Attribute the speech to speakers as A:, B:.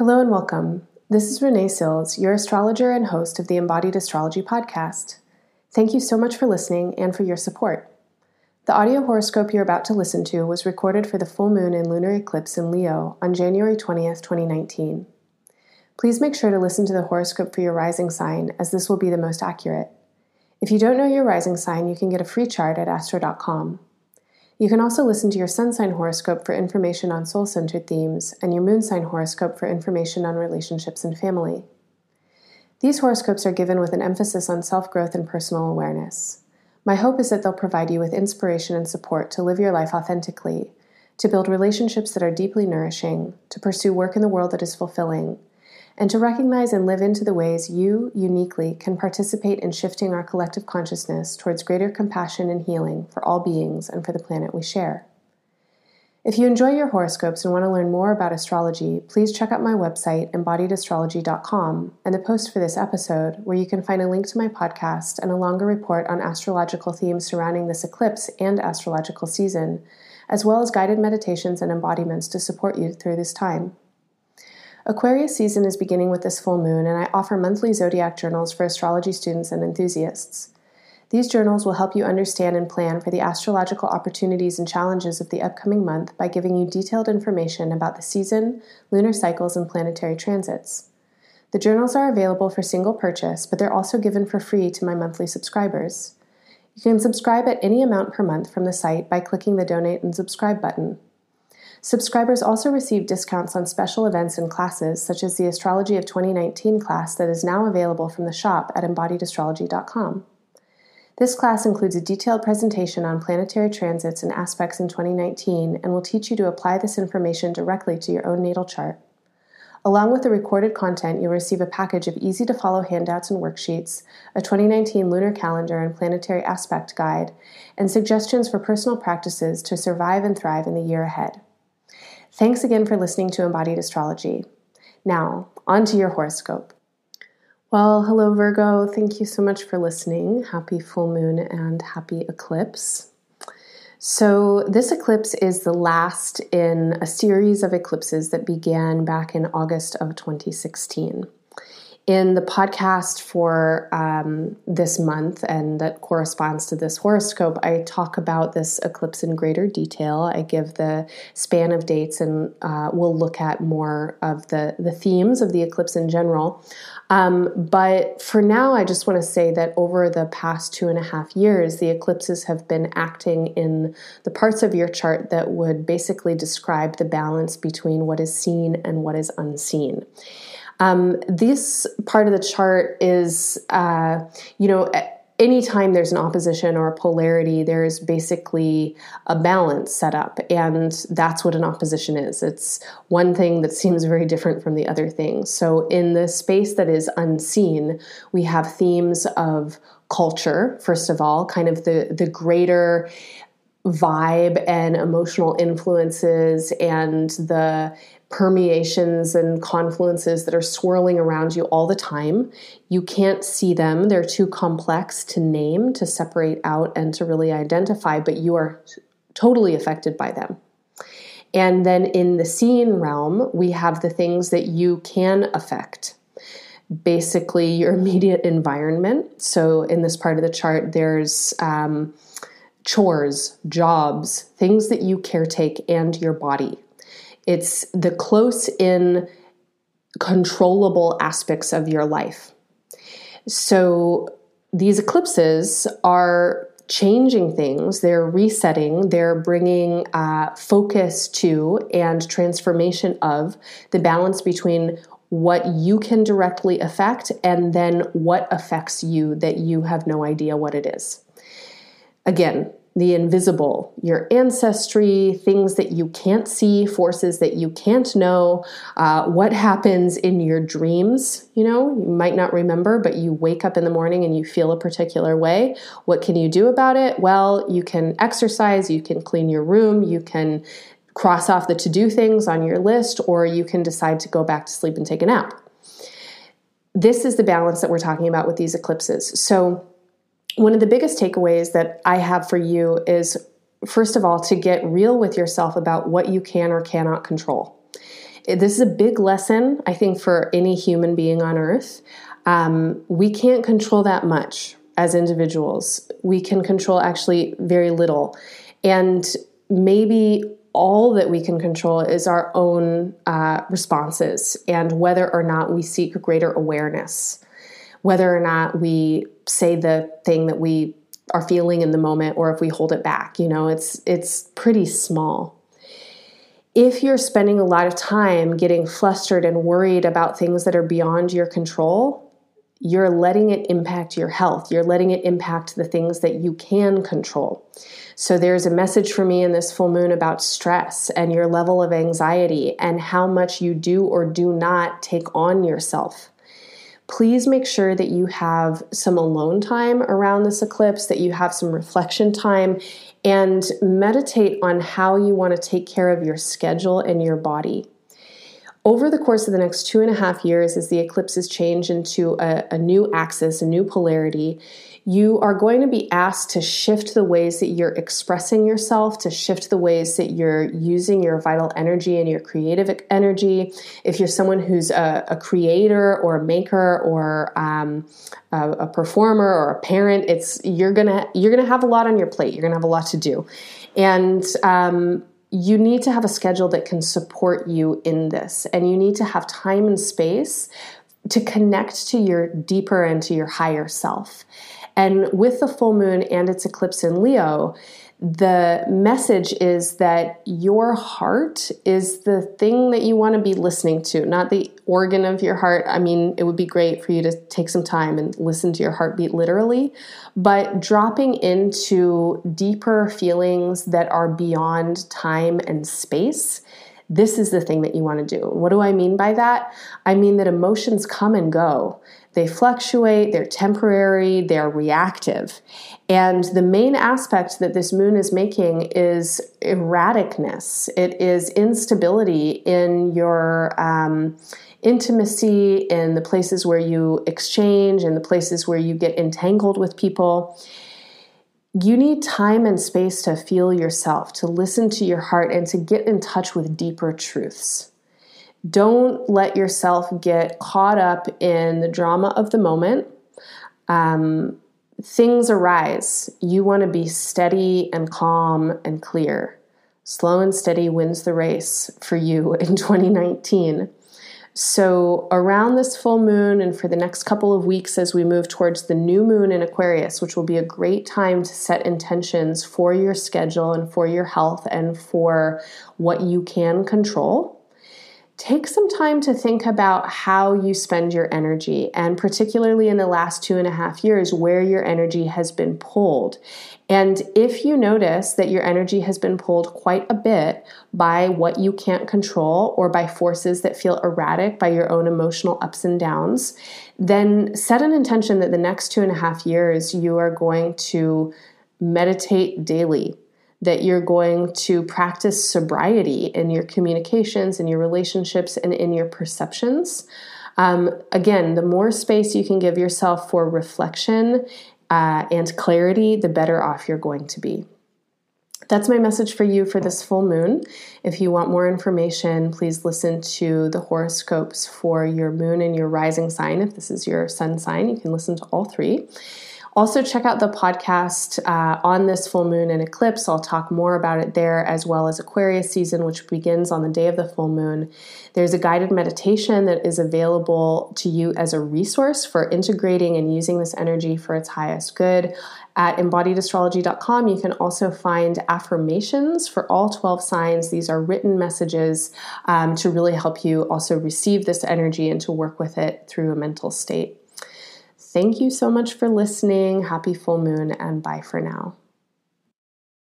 A: Hello and welcome. This is Renee Sills, your astrologer and host of the Embodied Astrology podcast. Thank you so much for listening and for your support. The audio horoscope you're about to listen to was recorded for the full moon and lunar eclipse in Leo on January 20th, 2019. Please make sure to listen to the horoscope for your rising sign, as this will be the most accurate. If you don't know your rising sign, you can get a free chart at astro.com. You can also listen to your sun sign horoscope for information on soul centered themes and your moon sign horoscope for information on relationships and family. These horoscopes are given with an emphasis on self growth and personal awareness. My hope is that they'll provide you with inspiration and support to live your life authentically, to build relationships that are deeply nourishing, to pursue work in the world that is fulfilling, and to recognize and live into the ways you uniquely can participate in shifting our collective consciousness towards greater compassion and healing for all beings and for the planet we share. If you enjoy your horoscopes and want to learn more about astrology, please check out my website, embodiedastrology.com, and the post for this episode, where you can find a link to my podcast and a longer report on astrological themes surrounding this eclipse and astrological season, as well as guided meditations and embodiments to support you through this time. Aquarius season is beginning with this full moon, and I offer monthly zodiac journals for astrology students and enthusiasts. These journals will help you understand and plan for the astrological opportunities and challenges of the upcoming month by giving you detailed information about the season, lunar cycles, and planetary transits. The journals are available for single purchase, but they're also given for free to my monthly subscribers. You can subscribe at any amount per month from the site by clicking the Donate and Subscribe button. Subscribers also receive discounts on special events and classes, such as the Astrology of 2019 class that is now available from the shop at embodiedastrology.com. This class includes a detailed presentation on planetary transits and aspects in 2019 and will teach you to apply this information directly to your own natal chart. Along with the recorded content, you'll receive a package of easy to follow handouts and worksheets, a 2019 lunar calendar and planetary aspect guide, and suggestions for personal practices to survive and thrive in the year ahead. Thanks again for listening to Embodied Astrology. Now, on to your horoscope. Well, hello, Virgo. Thank you so much for listening. Happy full moon and happy eclipse. So, this eclipse is the last in a series of eclipses that began back in August of 2016 in the podcast for um, this month, and that corresponds to this horoscope, I talk about this eclipse in greater detail. I give the span of dates, and uh, we'll look at more of the, the themes of the eclipse in general. Um, but for now, I just want to say that over the past two and a half years, the eclipses have been acting in the parts of your chart that would basically describe the balance between what is seen and what is unseen. Um, this part of the chart is, uh, you know, anytime there's an opposition or a polarity, there's basically a balance set up. And that's what an opposition is it's one thing that seems very different from the other thing. So, in the space that is unseen, we have themes of culture, first of all, kind of the, the greater vibe and emotional influences and the permeations and confluences that are swirling around you all the time. You can't see them, they're too complex to name, to separate out, and to really identify, but you are totally affected by them. And then in the seen realm, we have the things that you can affect. Basically, your immediate environment. So, in this part of the chart, there's um, chores, jobs, things that you caretake, and your body it's the close in controllable aspects of your life. So these eclipses are changing things, they're resetting, they're bringing uh, focus to and transformation of the balance between what you can directly affect and then what affects you that you have no idea what it is. Again, the invisible, your ancestry, things that you can't see, forces that you can't know, uh, what happens in your dreams. You know, you might not remember, but you wake up in the morning and you feel a particular way. What can you do about it? Well, you can exercise, you can clean your room, you can cross off the to do things on your list, or you can decide to go back to sleep and take a nap. This is the balance that we're talking about with these eclipses. So, one of the biggest takeaways that I have for you is first of all, to get real with yourself about what you can or cannot control. this is a big lesson, I think, for any human being on earth. Um, we can't control that much as individuals. We can control actually very little. And maybe all that we can control is our own uh, responses and whether or not we seek greater awareness, whether or not we say the thing that we are feeling in the moment or if we hold it back. You know, it's it's pretty small. If you're spending a lot of time getting flustered and worried about things that are beyond your control, you're letting it impact your health. You're letting it impact the things that you can control. So there's a message for me in this full moon about stress and your level of anxiety and how much you do or do not take on yourself. Please make sure that you have some alone time around this eclipse, that you have some reflection time, and meditate on how you want to take care of your schedule and your body. Over the course of the next two and a half years, as the eclipses change into a, a new axis, a new polarity, you are going to be asked to shift the ways that you're expressing yourself, to shift the ways that you're using your vital energy and your creative energy. If you're someone who's a, a creator or a maker or um, a, a, performer or a parent, it's you're gonna you're gonna have a lot on your plate. You're gonna have a lot to do, and um, you need to have a schedule that can support you in this, and you need to have time and space to connect to your deeper and to your higher self. And with the full moon and its eclipse in Leo, the message is that your heart is the thing that you want to be listening to, not the organ of your heart. I mean, it would be great for you to take some time and listen to your heartbeat literally, but dropping into deeper feelings that are beyond time and space. This is the thing that you want to do. What do I mean by that? I mean that emotions come and go. They fluctuate, they're temporary, they're reactive. And the main aspect that this moon is making is erraticness, it is instability in your. Um, intimacy in the places where you exchange in the places where you get entangled with people you need time and space to feel yourself, to listen to your heart, and to get in touch with deeper truths. Don't let yourself get caught up in the drama of the moment. Um, things arise. You want to be steady and calm and clear. Slow and steady wins the race for you in 2019. So, around this full moon and for the next couple of weeks as we move towards the new moon in Aquarius, which will be a great time to set intentions for your schedule and for your health and for what you can control take some time to think about how you spend your energy, and particularly in the last two and a half years, where your energy has been pulled. And if you notice that your energy has been pulled quite a bit by what you can't control or by forces that feel erratic by your own emotional ups and downs, then set an intention that the next two and a half years you are going to meditate daily that you're going to practice sobriety in your communications, in your relationships, and in your perceptions. Um, again, the more space you can give yourself for reflection uh, and clarity, the better off you're going to be. That's my message for you for this full moon. If you want more information, please listen to the horoscopes for your moon and your rising sign. If this is your sun sign, you can listen to all three. Also, check out the podcast uh, on this full moon and eclipse. I'll talk more about it there, as well as Aquarius season, which begins on the day of the full moon. There's a guided meditation that is available to you as a resource for integrating and using this energy for its highest good. At embodiedastrology.com, you can also find affirmations for all 12 signs. These are written messages um, to really help you also receive this energy and to work with it through a mental state. Thank you so much for listening. Happy full moon and bye for now.